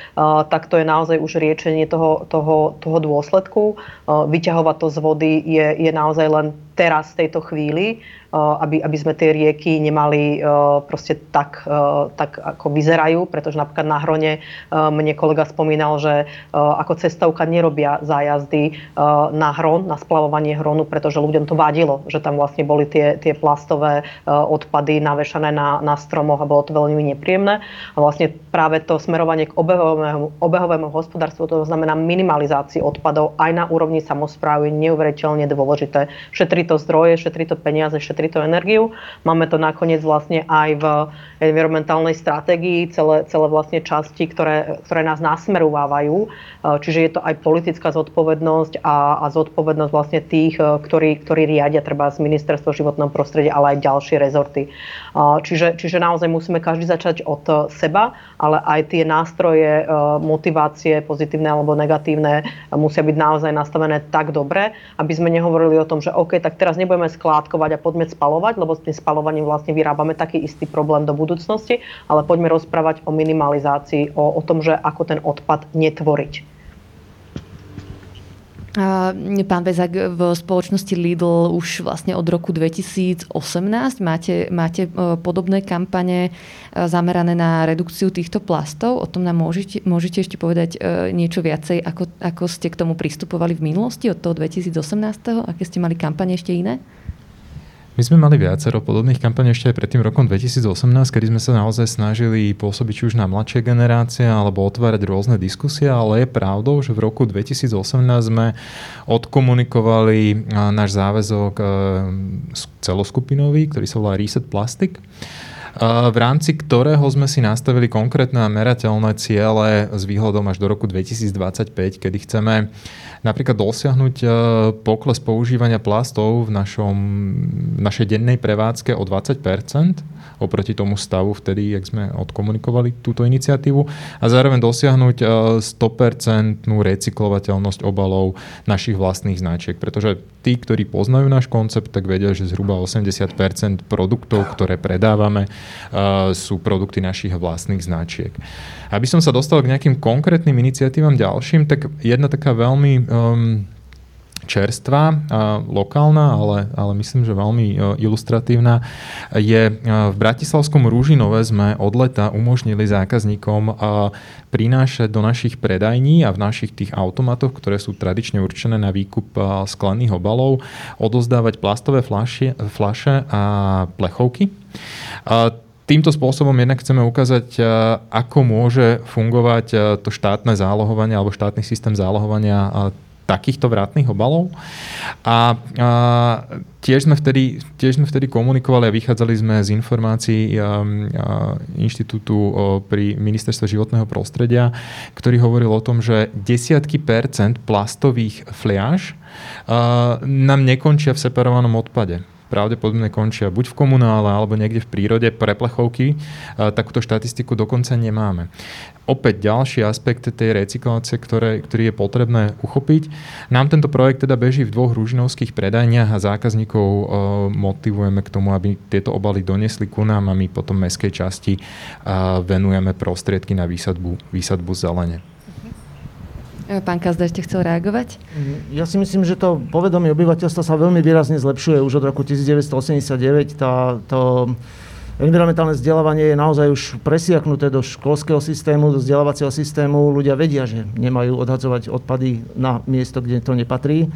tak to je naozaj už riečenie toho, toho, toho dôsledku. Vyťahovať to z vody je, je naozaj len teraz, v tejto chvíli aby, aby sme tie rieky nemali proste tak, tak, ako vyzerajú, pretože napríklad na Hrone mne kolega spomínal, že ako cestovka nerobia zájazdy na Hron, na splavovanie Hronu, pretože ľuďom to vadilo, že tam vlastne boli tie, tie plastové odpady navešané na, na stromoch a bolo to veľmi nepríjemné. A vlastne práve to smerovanie k obehovému, obehovému hospodárstvu, to znamená minimalizácii odpadov aj na úrovni samozprávy je neuveriteľne dôležité. Šetrí to zdroje, šetrí to peniaze, šetrí šetrí to energiu. Máme to nakoniec vlastne aj v environmentálnej stratégii, celé, celé vlastne časti, ktoré, ktoré nás nasmerovávajú. Čiže je to aj politická zodpovednosť a, a zodpovednosť vlastne tých, ktorí, ktorí riadia treba z ministerstva životného prostredia, ale aj ďalšie rezorty. Čiže, čiže naozaj musíme každý začať od seba, ale aj tie nástroje motivácie, pozitívne alebo negatívne, musia byť naozaj nastavené tak dobre, aby sme nehovorili o tom, že OK, tak teraz nebudeme skládkovať a poďme spalovať, lebo s tým spalovaním vlastne vyrábame taký istý problém do budúcnosti, ale poďme rozprávať o minimalizácii, o, o tom, že ako ten odpad netvoriť. Pán Bezak, v spoločnosti Lidl už vlastne od roku 2018 máte, máte e, podobné kampane e, zamerané na redukciu týchto plastov. O tom nám môžete, môžete ešte povedať e, niečo viacej, ako, ako ste k tomu pristupovali v minulosti od toho 2018. Aké ste mali kampane ešte iné? My sme mali viacero podobných kampaní ešte aj pred tým rokom 2018, kedy sme sa naozaj snažili pôsobiť už na mladšie generácie alebo otvárať rôzne diskusie, ale je pravdou, že v roku 2018 sme odkomunikovali náš záväzok celoskupinový, ktorý sa volá Reset Plastic v rámci ktorého sme si nastavili konkrétne a merateľné ciele s výhľadom až do roku 2025, kedy chceme napríklad dosiahnuť e, pokles používania plastov v našom, našej dennej prevádzke o 20% oproti tomu stavu vtedy, jak sme odkomunikovali túto iniciatívu a zároveň dosiahnuť 100% e, recyklovateľnosť obalov našich vlastných značiek. Pretože tí, ktorí poznajú náš koncept, tak vedia, že zhruba 80% produktov, ktoré predávame, sú produkty našich vlastných značiek. Aby som sa dostal k nejakým konkrétnym iniciatívam ďalším, tak jedna taká veľmi um, čerstvá, lokálna, ale, ale myslím, že veľmi e, ilustratívna, je e, v Bratislavskom Rúžinove sme od leta umožnili zákazníkom e, prinášať do našich predajní a v našich tých automatoch, ktoré sú tradične určené na výkup sklených obalov, odozdávať plastové flaše, flaše a plechovky. Týmto spôsobom jednak chceme ukázať, ako môže fungovať to štátne zálohovanie alebo štátny systém zálohovania takýchto vrátnych obalov. A, a tiež, sme vtedy, tiež sme vtedy komunikovali a vychádzali sme z informácií a, a, inštitútu o, pri ministerstve životného prostredia, ktorý hovoril o tom, že desiatky percent plastových fliaž a, nám nekončia v separovanom odpade pravdepodobne končia buď v komunále alebo niekde v prírode pre plechovky. Takúto štatistiku dokonca nemáme. Opäť ďalší aspekt tej recyklácie, ktoré, ktorý je potrebné uchopiť. Nám tento projekt teda beží v dvoch rúžinovských predajniach a zákazníkov e, motivujeme k tomu, aby tieto obaly donesli ku nám a my potom mestskej časti e, venujeme prostriedky na výsadbu, výsadbu zelene. Pán Kazda ešte chcel reagovať? Ja si myslím, že to povedomie obyvateľstva sa veľmi výrazne zlepšuje. Už od roku 1989 tá, to environmentálne vzdelávanie je naozaj už presiaknuté do školského systému, do vzdelávacieho systému. Ľudia vedia, že nemajú odhadzovať odpady na miesto, kde to nepatrí.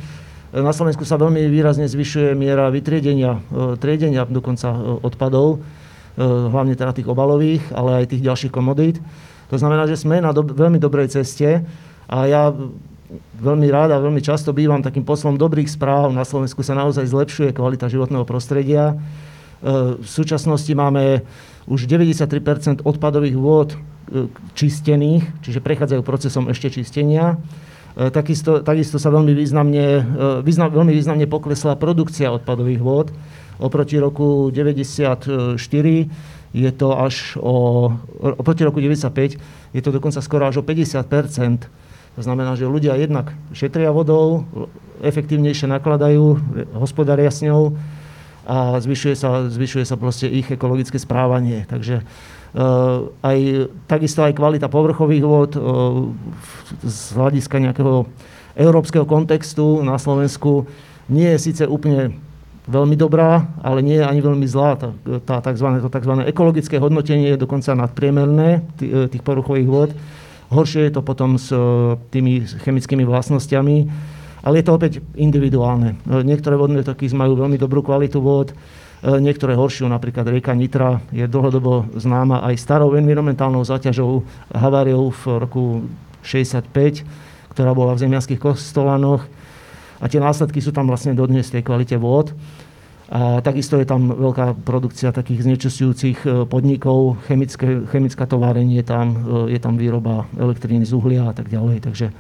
Na Slovensku sa veľmi výrazne zvyšuje miera vytriedenia, e, triedenia dokonca e, odpadov, e, hlavne teda tých obalových, ale aj tých ďalších komodít. To znamená, že sme na do, veľmi dobrej ceste a ja veľmi rád a veľmi často bývam takým poslom dobrých správ. Na Slovensku sa naozaj zlepšuje kvalita životného prostredia. E, v súčasnosti máme už 93% odpadových vôd e, čistených, čiže prechádzajú procesom ešte čistenia. Takisto, takisto sa veľmi významne, význam, veľmi významne poklesla produkcia odpadových vôd. Oproti roku 94 je to až o, oproti roku 95 je to dokonca skoro až o 50% To znamená, že ľudia jednak šetria vodou, efektívnejšie nakladajú, hospodária s ňou a zvyšuje sa, zvyšuje sa proste ich ekologické správanie. Takže uh, aj, takisto aj kvalita povrchových vod uh, z hľadiska nejakého európskeho kontextu na Slovensku nie je síce úplne veľmi dobrá, ale nie je ani veľmi zlá. Tá, tá tzv. To tzv. ekologické hodnotenie je dokonca nadpriemerné e, tých poruchových vod. Horšie je to potom s tými chemickými vlastnosťami, ale je to opäť individuálne. E, niektoré vodné toky majú veľmi dobrú kvalitu vod, niektoré horšiu, napríklad rieka Nitra je dlhodobo známa aj starou environmentálnou zaťažou haváriou v roku 65, ktorá bola v zemianských kostolanoch a tie následky sú tam vlastne dodnes v tej kvalite vôd. A takisto je tam veľká produkcia takých znečistujúcich e, podnikov, chemické, chemická továrenie tam, e, je tam výroba elektriny z uhlia a tak ďalej. Takže, e,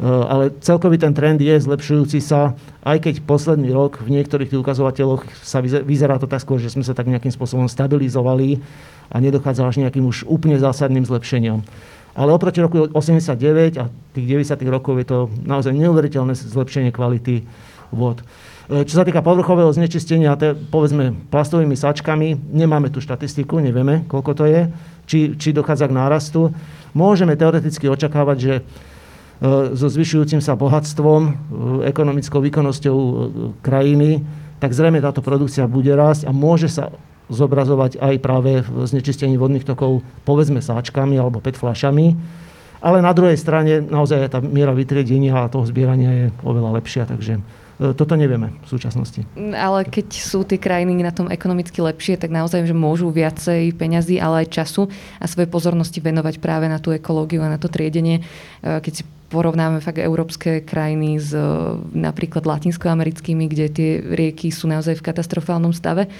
ale celkový ten trend je zlepšujúci sa, aj keď posledný rok v niektorých tých ukazovateľoch sa vyzerá to tak skôr, že sme sa tak nejakým spôsobom stabilizovali a nedochádza až nejakým už úplne zásadným zlepšeniam. Ale oproti roku 89 a tých 90 rokov je to naozaj neuveriteľné zlepšenie kvality vod. E, čo sa týka povrchového znečistenia, to je, povedzme plastovými sačkami, nemáme tu štatistiku, nevieme, koľko to je, či, či dochádza k nárastu. Môžeme teoreticky očakávať, že so zvyšujúcim sa bohatstvom, e, ekonomickou výkonnosťou krajiny, tak zrejme táto produkcia bude rásť a môže sa zobrazovať aj práve v znečistení vodných tokov, povedzme sáčkami alebo PET. Ale na druhej strane naozaj tá miera vytriedenia a toho zbierania je oveľa lepšia, takže e, toto nevieme v súčasnosti. Ale keď sú tie krajiny na tom ekonomicky lepšie, tak naozaj, že môžu viacej peňazí, ale aj času a svoje pozornosti venovať práve na tú ekológiu a na to triedenie. E, keď si porovnáme fakt európske krajiny s e, napríklad latinskoamerickými, kde tie rieky sú naozaj v katastrofálnom stave,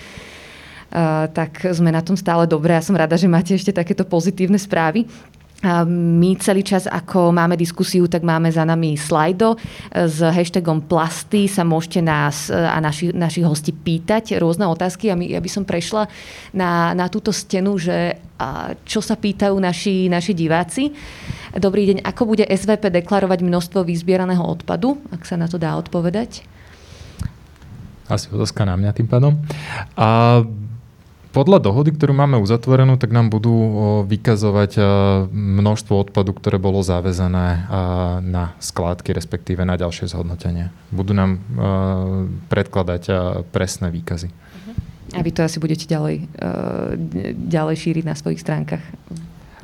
tak sme na tom stále dobre. Ja som rada, že máte ešte takéto pozitívne správy. My celý čas, ako máme diskusiu, tak máme za nami slajdo s hashtagom plasty. Sa môžete nás a naši, našich hostí pýtať rôzne otázky. A my, ja by som prešla na, na túto stenu, že čo sa pýtajú naši, naši diváci. Dobrý deň. Ako bude SVP deklarovať množstvo vyzbieraného odpadu? Ak sa na to dá odpovedať. Asi otázka na mňa tým pádom. A podľa dohody, ktorú máme uzatvorenú, tak nám budú vykazovať množstvo odpadu, ktoré bolo záväzané na skládky, respektíve na ďalšie zhodnotenie. Budú nám predkladať presné výkazy. A vy to asi budete ďalej, ďalej šíriť na svojich stránkach.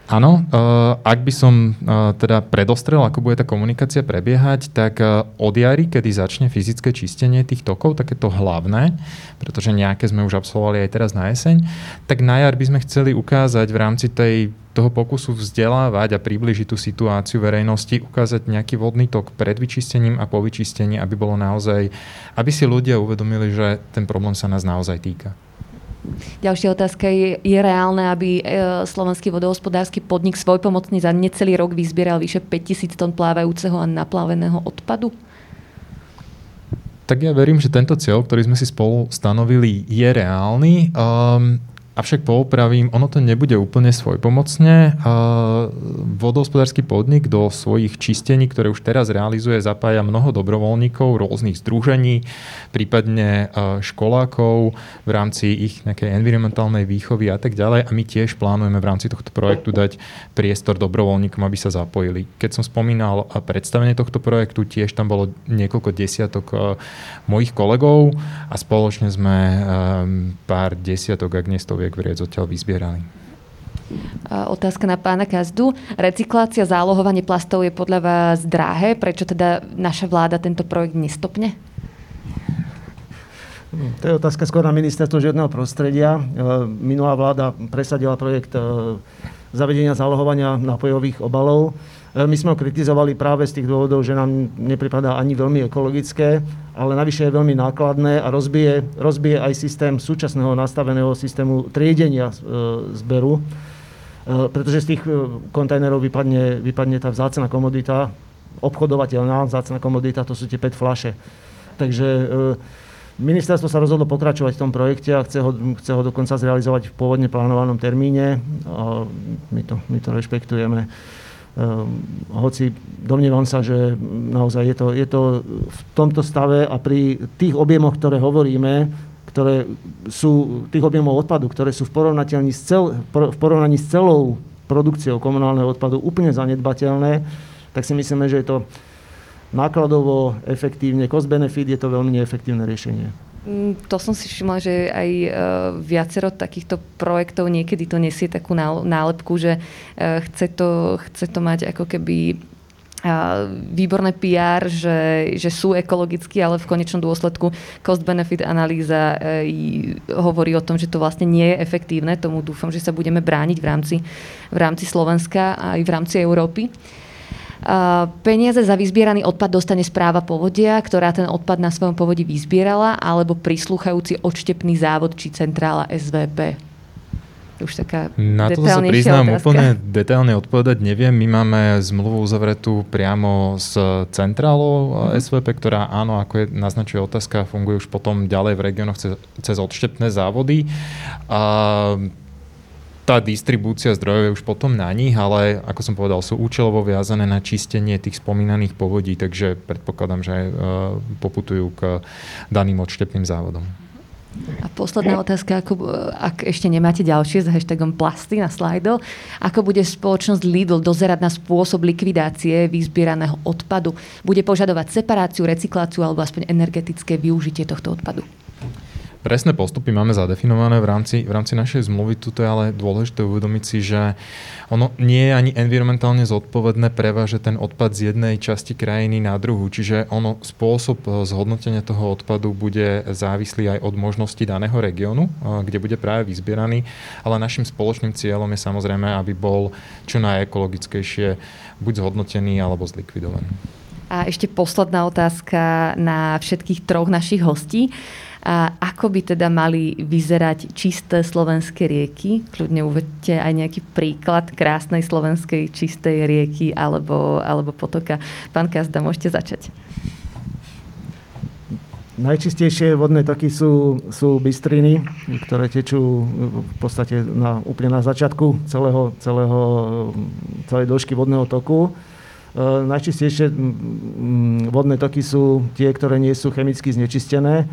Áno, uh, ak by som uh, teda predostrel, ako bude tá komunikácia prebiehať, tak uh, od jary, kedy začne fyzické čistenie tých tokov, takéto hlavné, pretože nejaké sme už absolvovali aj teraz na jeseň, tak na jar by sme chceli ukázať v rámci tej, toho pokusu vzdelávať a približiť tú situáciu verejnosti, ukázať nejaký vodný tok pred vyčistením a po vyčistení, aby bolo naozaj, aby si ľudia uvedomili, že ten problém sa nás naozaj týka. Ďalšia otázka je, je reálne, aby e, slovenský vodohospodársky podnik svojpomocný za necelý rok vyzbieral vyše 5000 tón plávajúceho a naplaveného odpadu? Tak ja verím, že tento cieľ, ktorý sme si spolu stanovili, je reálny. Um, Avšak poupravím, ono to nebude úplne svojpomocne. Vodohospodársky podnik do svojich čistení, ktoré už teraz realizuje, zapája mnoho dobrovoľníkov, rôznych združení, prípadne školákov v rámci ich nejakej environmentálnej výchovy a tak ďalej. A my tiež plánujeme v rámci tohto projektu dať priestor dobrovoľníkom, aby sa zapojili. Keď som spomínal predstavenie tohto projektu, tiež tam bolo niekoľko desiatok mojich kolegov a spoločne sme pár desiatok, ak nie stoviek, stoviek vriec odtiaľ vyzbierali. Otázka na pána Kazdu. Recyklácia, zálohovanie plastov je podľa vás drahé. Prečo teda naša vláda tento projekt nestopne? To je otázka skôr na ministerstvo životného prostredia. E, minulá vláda presadila projekt e, zavedenia zálohovania nápojových obalov. My sme ho kritizovali práve z tých dôvodov, že nám nepripadá ani veľmi ekologické, ale navyše je veľmi nákladné a rozbije, rozbije aj systém súčasného nastaveného systému triedenia zberu, pretože z tých kontajnerov vypadne, vypadne tá vzácna komodita, obchodovateľná vzácna komodita, to sú tie 5 flaše. Takže Ministerstvo sa rozhodlo pokračovať v tom projekte a chce ho, chce ho dokonca zrealizovať v pôvodne plánovanom termíne. A my, to, my to rešpektujeme. Um, hoci domnievam sa, že naozaj je to, je to v tomto stave a pri tých objemoch, ktoré hovoríme, ktoré sú, tých objemov odpadu, ktoré sú v porovnaní s, cel, v porovnaní s celou produkciou komunálneho odpadu úplne zanedbateľné, tak si myslíme, že je to nákladovo, efektívne, cost-benefit je to veľmi neefektívne riešenie. Mm, to som si všimla, že aj uh, viacero takýchto projektov niekedy to nesie takú nálepku, že uh, chce, to, chce to mať ako keby výborné PR, že, že sú ekologickí, ale v konečnom dôsledku cost-benefit analýza e, hovorí o tom, že to vlastne nie je efektívne. Tomu dúfam, že sa budeme brániť v rámci, v rámci Slovenska a aj v rámci Európy. Peniaze za vyzbieraný odpad dostane správa povodia, ktorá ten odpad na svojom povodí vyzbierala, alebo prislúchajúci odštepný závod či centrála SVP. Už taká Na to sa priznám otázka. úplne detailne odpovedať neviem. My máme zmluvu uzavretú priamo s centrálou mm-hmm. SVP, ktorá áno, ako je, naznačuje otázka, funguje už potom ďalej v regiónoch cez, cez odštepné závody. A tá distribúcia zdrojov je už potom na nich, ale ako som povedal, sú účelovo viazané na čistenie tých spomínaných povodí, takže predpokladám, že aj e, poputujú k daným odštepným závodom. A posledná otázka, ako, ak ešte nemáte ďalšie s hashtagom plasty na slajdo, ako bude spoločnosť Lidl dozerať na spôsob likvidácie vyzbieraného odpadu? Bude požadovať separáciu, recykláciu alebo aspoň energetické využitie tohto odpadu? Presné postupy máme zadefinované v rámci, v rámci našej zmluvy. Tuto je ale dôležité uvedomiť si, že ono nie je ani environmentálne zodpovedné prevážať ten odpad z jednej časti krajiny na druhú. Čiže ono spôsob eh, zhodnotenia toho odpadu bude závislý aj od možnosti daného regiónu, eh, kde bude práve vyzbieraný. Ale našim spoločným cieľom je samozrejme, aby bol čo najekologickejšie buď zhodnotený alebo zlikvidovaný. A ešte posledná otázka na všetkých troch našich hostí. A ako by teda mali vyzerať čisté slovenské rieky? Kľudne uvedte aj nejaký príklad krásnej slovenskej čistej rieky alebo, alebo potoka. Pán Kazda, môžete začať. Najčistejšie vodné toky sú, sú bystriny, ktoré tečú v podstate na, úplne na začiatku celého, celého, celej dĺžky vodného toku. E, najčistejšie vodné toky sú tie, ktoré nie sú chemicky znečistené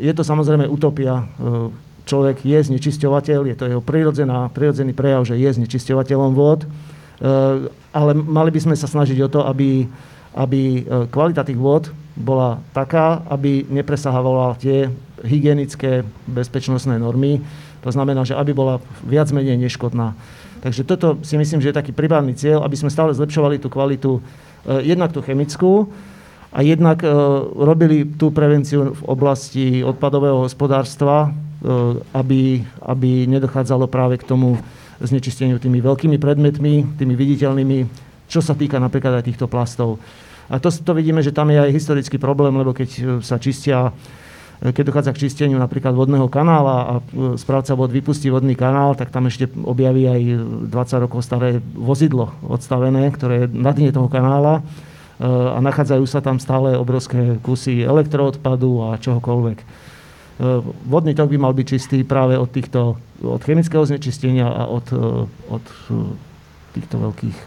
je to samozrejme utopia. Eh, človek je znečisťovateľ, je to jeho prirodzená, prirodzený prejav, že je znečisťovateľom vôd, eh, ale mali by sme sa snažiť o to, aby, aby kvalita tých vôd bola taká, aby nepresahovala tie hygienické bezpečnostné normy. To znamená, že aby bola viac menej neškodná. Takže toto si myslím, že je taký privátny cieľ, aby sme stále zlepšovali tú kvalitu, jednak tú chemickú, a jednak e, robili tú prevenciu v oblasti odpadového hospodárstva, e, aby, aby nedochádzalo práve k tomu znečisteniu tými veľkými predmetmi, tými viditeľnými, čo sa týka napríklad aj týchto plastov. A to, to vidíme, že tam je aj historický problém, lebo keď e, sa čistia keď dochádza k čisteniu napríklad vodného kanála a správca vod vypustí vodný kanál, tak tam ešte objaví aj 20 rokov staré vozidlo odstavené, ktoré je na dne toho kanála a nachádzajú sa tam stále obrovské kusy elektroodpadu a čohokoľvek. E, vodný tok by mal byť čistý práve od, týchto, od chemického znečistenia a od, e, od týchto veľkých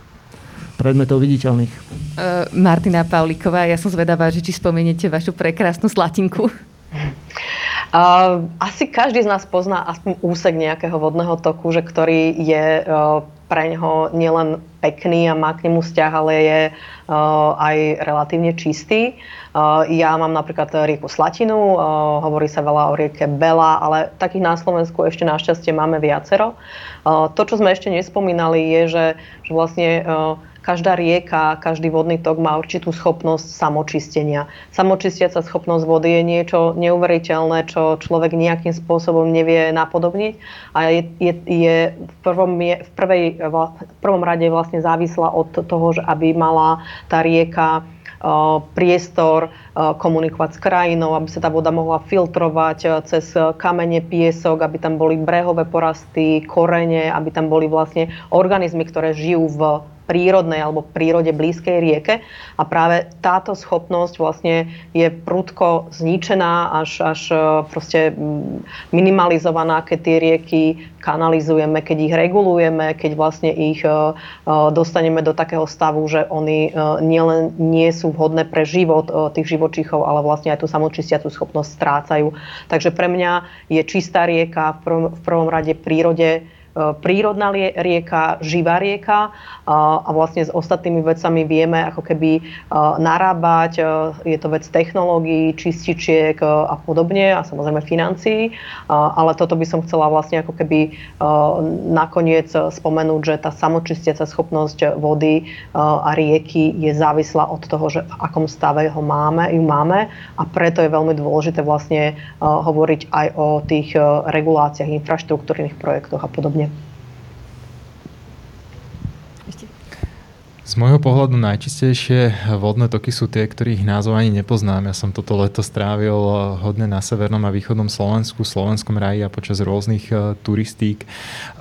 predmetov viditeľných. Uh, Martina Pavlíková, ja som zvedavá, že či spomeniete vašu prekrásnu slatinku. Uh, asi každý z nás pozná aspoň úsek nejakého vodného toku, že ktorý je uh, pre ňoho nielen pekný a má k nemu vzťah, ale je uh, aj relatívne čistý. Uh, ja mám napríklad rieku Slatinu, uh, hovorí sa veľa o rieke Bela, ale takých na Slovensku ešte našťastie máme viacero. To, čo sme ešte nespomínali, je, že, že vlastne každá rieka, každý vodný tok má určitú schopnosť samočistenia. Samočistiaca schopnosť vody je niečo neuveriteľné, čo človek nejakým spôsobom nevie napodobniť a je, je, je, v, prvom, je v, prvej, v prvom rade vlastne závislá od toho, že aby mala tá rieka priestor komunikovať s krajinou, aby sa tá voda mohla filtrovať cez kamene, piesok, aby tam boli brehové porasty, korene, aby tam boli vlastne organizmy, ktoré žijú v prírodnej alebo prírode blízkej rieke. A práve táto schopnosť vlastne je prudko zničená až, až e, proste minimalizovaná, keď tie rieky kanalizujeme, keď ich regulujeme, keď vlastne ich e, e, dostaneme do takého stavu, že oni nielen nie sú vhodné pre život tých živočíchov, ale vlastne aj tú samočistiacu schopnosť strácajú. Takže pre mňa je čistá rieka v prvom, v prvom rade prírode prírodná rieka, živá rieka a vlastne s ostatnými vecami vieme ako keby e, narábať. E, je to vec technológií, čističiek a podobne a samozrejme financií. Ale toto by som chcela vlastne ako keby nakoniec spomenúť, že tá samočistiaca schopnosť vody a rieky je závislá od toho, že v akom stave ho máme, ju máme a preto je veľmi dôležité vlastne hovoriť aj o tých reguláciách, infraštruktúrnych projektoch a podobne. Z môjho pohľadu najčistejšie vodné toky sú tie, ktorých názov ani nepoznám. Ja som toto leto strávil hodne na severnom a východnom Slovensku, Slovenskom raji a počas rôznych uh, turistík.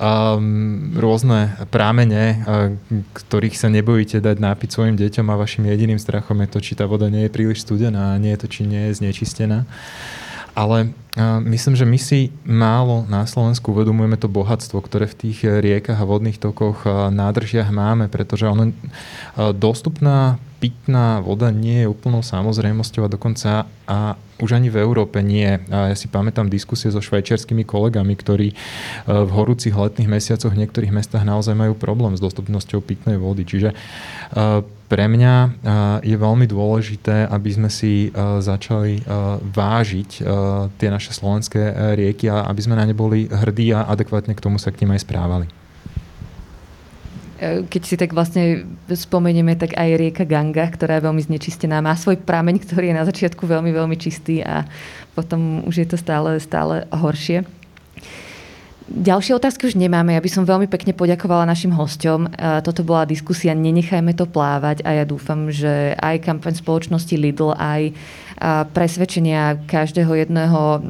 Um, rôzne prámene, uh, ktorých sa nebojíte dať nápiť svojim deťom a vašim jediným strachom je to, či tá voda nie je príliš studená a nie je to, či nie je znečistená. Ale myslím, že my si málo na Slovensku uvedomujeme to bohatstvo, ktoré v tých riekach a vodných tokoch, nádržiach máme, pretože ono dostupná pitná voda nie je úplnou samozrejmosťou a dokonca a už ani v Európe nie. A ja si pamätám diskusie so švajčiarskými kolegami, ktorí e, v horúcich letných mesiacoch v niektorých mestách naozaj majú problém s dostupnosťou pitnej vody. Čiže e, pre mňa e, je veľmi dôležité, aby sme si začali vážiť tie naše slovenské rieky a aby sme na ne boli hrdí a adekvátne k tomu sa k ním aj správali. E, keď si tak vlastne spomenieme, tak aj rieka Ganga, ktorá je veľmi znečistená, má svoj prameň, ktorý je na začiatku veľmi, veľmi čistý a potom už je to stále, stále horšie. Ďalšie otázky už nemáme. Ja by som veľmi pekne poďakovala našim hosťom. E, toto bola diskusia Nenechajme to plávať a ja dúfam, že aj kampaň spoločnosti Lidl, aj presvedčenia každého jedného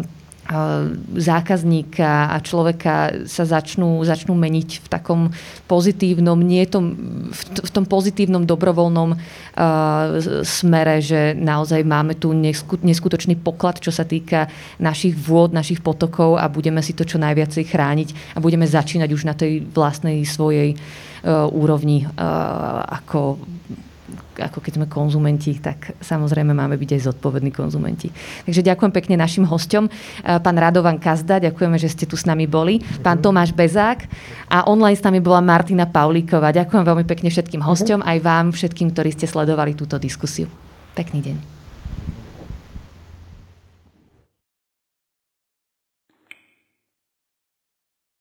zákazníka a človeka sa začnú, začnú meniť v takom pozitívnom, nie tom, v tom pozitívnom dobrovoľnom uh, smere, že naozaj máme tu neskutočný poklad, čo sa týka našich vôd, našich potokov a budeme si to čo najviac chrániť a budeme začínať už na tej vlastnej svojej uh, úrovni uh, ako ako keď sme konzumenti, tak samozrejme máme byť aj zodpovední konzumenti. Takže ďakujem pekne našim hosťom. Pán Radovan Kazda, ďakujeme, že ste tu s nami boli. Pán Tomáš Bezák a online s nami bola Martina Paulíková. Ďakujem veľmi pekne všetkým hosťom, aj vám všetkým, ktorí ste sledovali túto diskusiu. Pekný deň.